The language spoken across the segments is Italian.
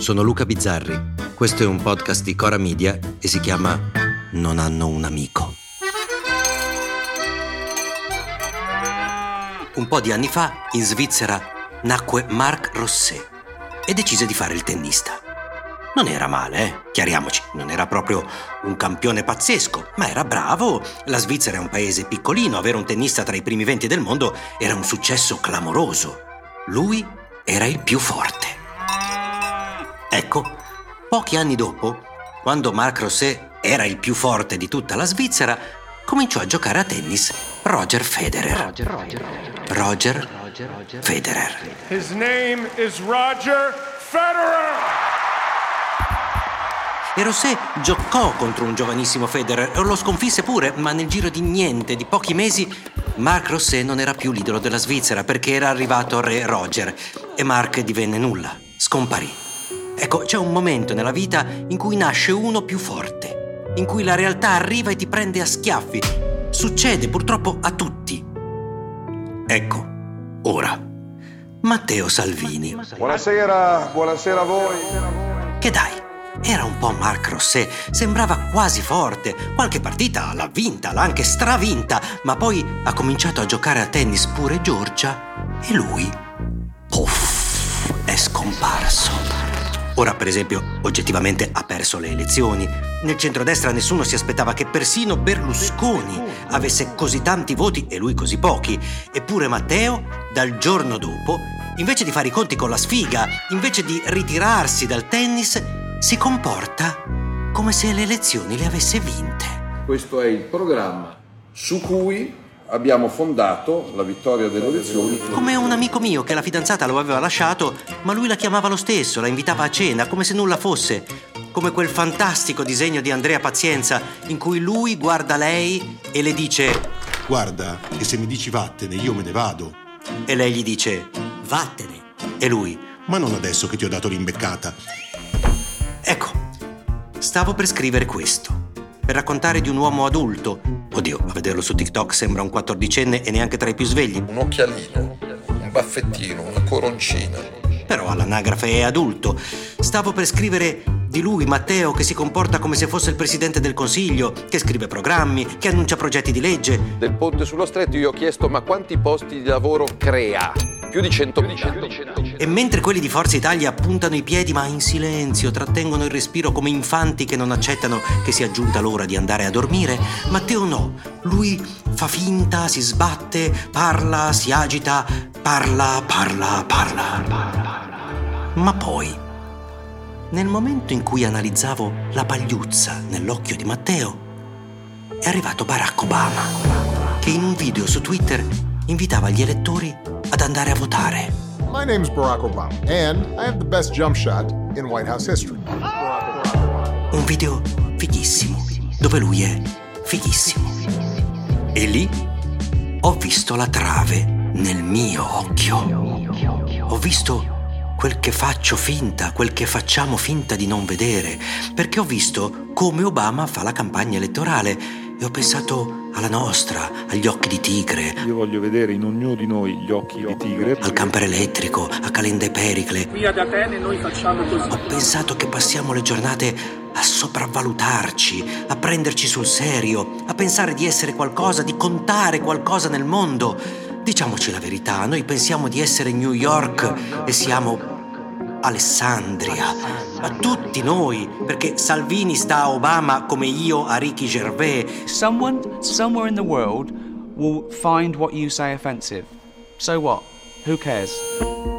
sono Luca Bizzarri. Questo è un podcast di Cora Media e si chiama Non hanno un amico. Un po' di anni fa, in Svizzera, nacque Marc Rosset e decise di fare il tennista. Non era male, eh? chiariamoci, non era proprio un campione pazzesco, ma era bravo. La Svizzera è un paese piccolino, avere un tennista tra i primi venti del mondo era un successo clamoroso. Lui era il più forte. Ecco, pochi anni dopo, quando Marc Rosset era il più forte di tutta la Svizzera, cominciò a giocare a tennis Roger Federer. Roger, Roger, Roger, Roger Federer. His name is Roger Federer. E Rosset giocò contro un giovanissimo Federer e lo sconfisse pure, ma nel giro di niente, di pochi mesi, Marc Rosset non era più l'idolo della Svizzera perché era arrivato Re Roger e Marc divenne nulla, scomparì. Ecco, c'è un momento nella vita in cui nasce uno più forte, in cui la realtà arriva e ti prende a schiaffi. Succede purtroppo a tutti. Ecco, ora, Matteo Salvini. Buonasera, buonasera a voi. Che dai, era un po' Marc Rosset, sembrava quasi forte. Qualche partita l'ha vinta, l'ha anche stravinta, ma poi ha cominciato a giocare a tennis pure Giorgia e lui, puff, è scomparso. Ora, per esempio, oggettivamente ha perso le elezioni. Nel centrodestra nessuno si aspettava che persino Berlusconi avesse così tanti voti e lui così pochi. Eppure Matteo, dal giorno dopo, invece di fare i conti con la sfiga, invece di ritirarsi dal tennis, si comporta come se le elezioni le avesse vinte. Questo è il programma su cui abbiamo fondato la vittoria delle elezioni. Come un amico mio che la fidanzata lo aveva lasciato, ma lui la chiamava lo stesso, la invitava a cena, come se nulla fosse. Come quel fantastico disegno di Andrea Pazienza in cui lui guarda lei e le dice Guarda, che se mi dici vattene io me ne vado. E lei gli dice Vattene. E lui Ma non adesso che ti ho dato l'imbeccata. Ecco, stavo per scrivere questo per raccontare di un uomo adulto. Oddio, a vederlo su TikTok sembra un quattordicenne e neanche tra i più svegli. Un occhialino, un baffettino, una coroncina. Però all'anagrafe è adulto. Stavo per scrivere di lui, Matteo, che si comporta come se fosse il presidente del consiglio, che scrive programmi, che annuncia progetti di legge. Del ponte sullo stretto io ho chiesto ma quanti posti di lavoro crea? Più di 100.000. E mentre quelli di Forza Italia puntano i piedi ma in silenzio, trattengono il respiro come infanti che non accettano che sia giunta l'ora di andare a dormire, Matteo no. Lui fa finta, si sbatte, parla, si agita, parla, parla, parla. parla. Ma poi, nel momento in cui analizzavo la pagliuzza nell'occhio di Matteo, è arrivato Barack Obama, che in un video su Twitter invitava gli elettori ad andare a votare. My name's Barack Obama and I have the best jump shot in White House history. Un video fighissimo, dove lui è fighissimo. E lì ho visto la trave nel mio occhio. Ho visto quel che faccio finta, quel che facciamo finta di non vedere, perché ho visto come Obama fa la campagna elettorale e ho pensato alla nostra, agli occhi di tigre. Io voglio vedere in ognuno di noi gli occhi di tigre. Al camper elettrico, a Calenda e Pericle. Qui ad Atene noi facciamo così. Ho pensato che passiamo le giornate a sopravvalutarci, a prenderci sul serio, a pensare di essere qualcosa, di contare qualcosa nel mondo. Diciamoci la verità, noi pensiamo di essere New York e siamo Alessandria, a tutti noi, perché Salvini sta a Obama come io a Ricky Gervais. Someone, somewhere in the world, will find what you say offensive. So what? Who cares?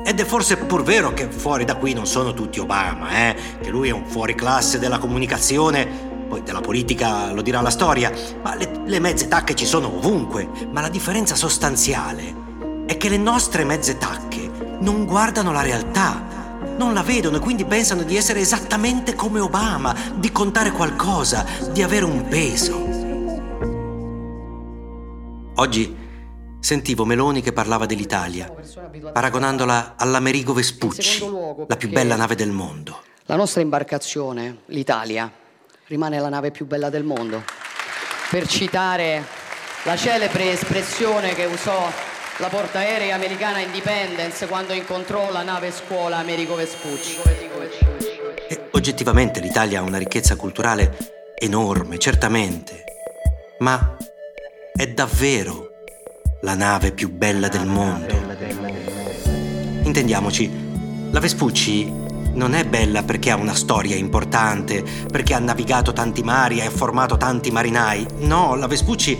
Ed è forse pur vero che fuori da qui non sono tutti Obama, eh? Che lui è un fuoriclasse della comunicazione, poi della politica lo dirà la storia, ma le, le mezze tacche ci sono ovunque. Ma la differenza sostanziale è che le nostre mezze tacche non guardano la realtà, non la vedono e quindi pensano di essere esattamente come Obama, di contare qualcosa, di avere un peso. Oggi sentivo Meloni che parlava dell'Italia, paragonandola all'Amerigo Vespucci, la più bella nave del mondo. La nostra imbarcazione, l'Italia, rimane la nave più bella del mondo. Per citare la celebre espressione che usò la portaerei americana Independence quando incontrò la nave scuola Amerigo Vespucci. E oggettivamente l'Italia ha una ricchezza culturale enorme, certamente. Ma è davvero la nave più bella del mondo. Intendiamoci, la Vespucci non è bella perché ha una storia importante, perché ha navigato tanti mari e ha formato tanti marinai. No, la Vespucci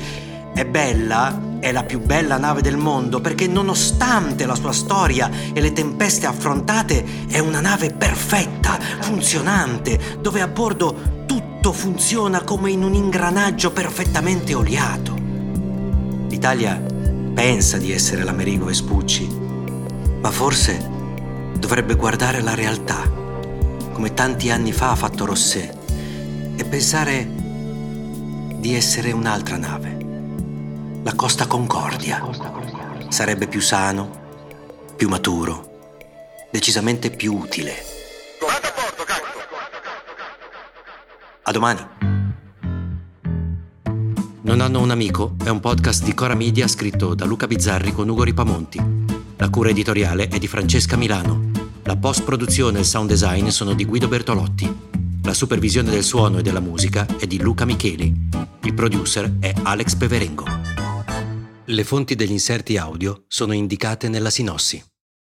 è bella, è la più bella nave del mondo perché nonostante la sua storia e le tempeste affrontate è una nave perfetta, funzionante, dove a bordo tutto funziona come in un ingranaggio perfettamente oliato. L'Italia pensa di essere l'Amerigo Vespucci, ma forse dovrebbe guardare la realtà, come tanti anni fa ha fatto Rosset, e pensare di essere un'altra nave, la Costa Concordia. Sarebbe più sano, più maturo, decisamente più utile. A domani. Non hanno un amico è un podcast di Cora Media scritto da Luca Bizzarri con Ugo Ripamonti. La cura editoriale è di Francesca Milano. La post-produzione e il sound design sono di Guido Bertolotti. La supervisione del suono e della musica è di Luca Micheli. Il producer è Alex Peverengo. Le fonti degli inserti audio sono indicate nella sinossi.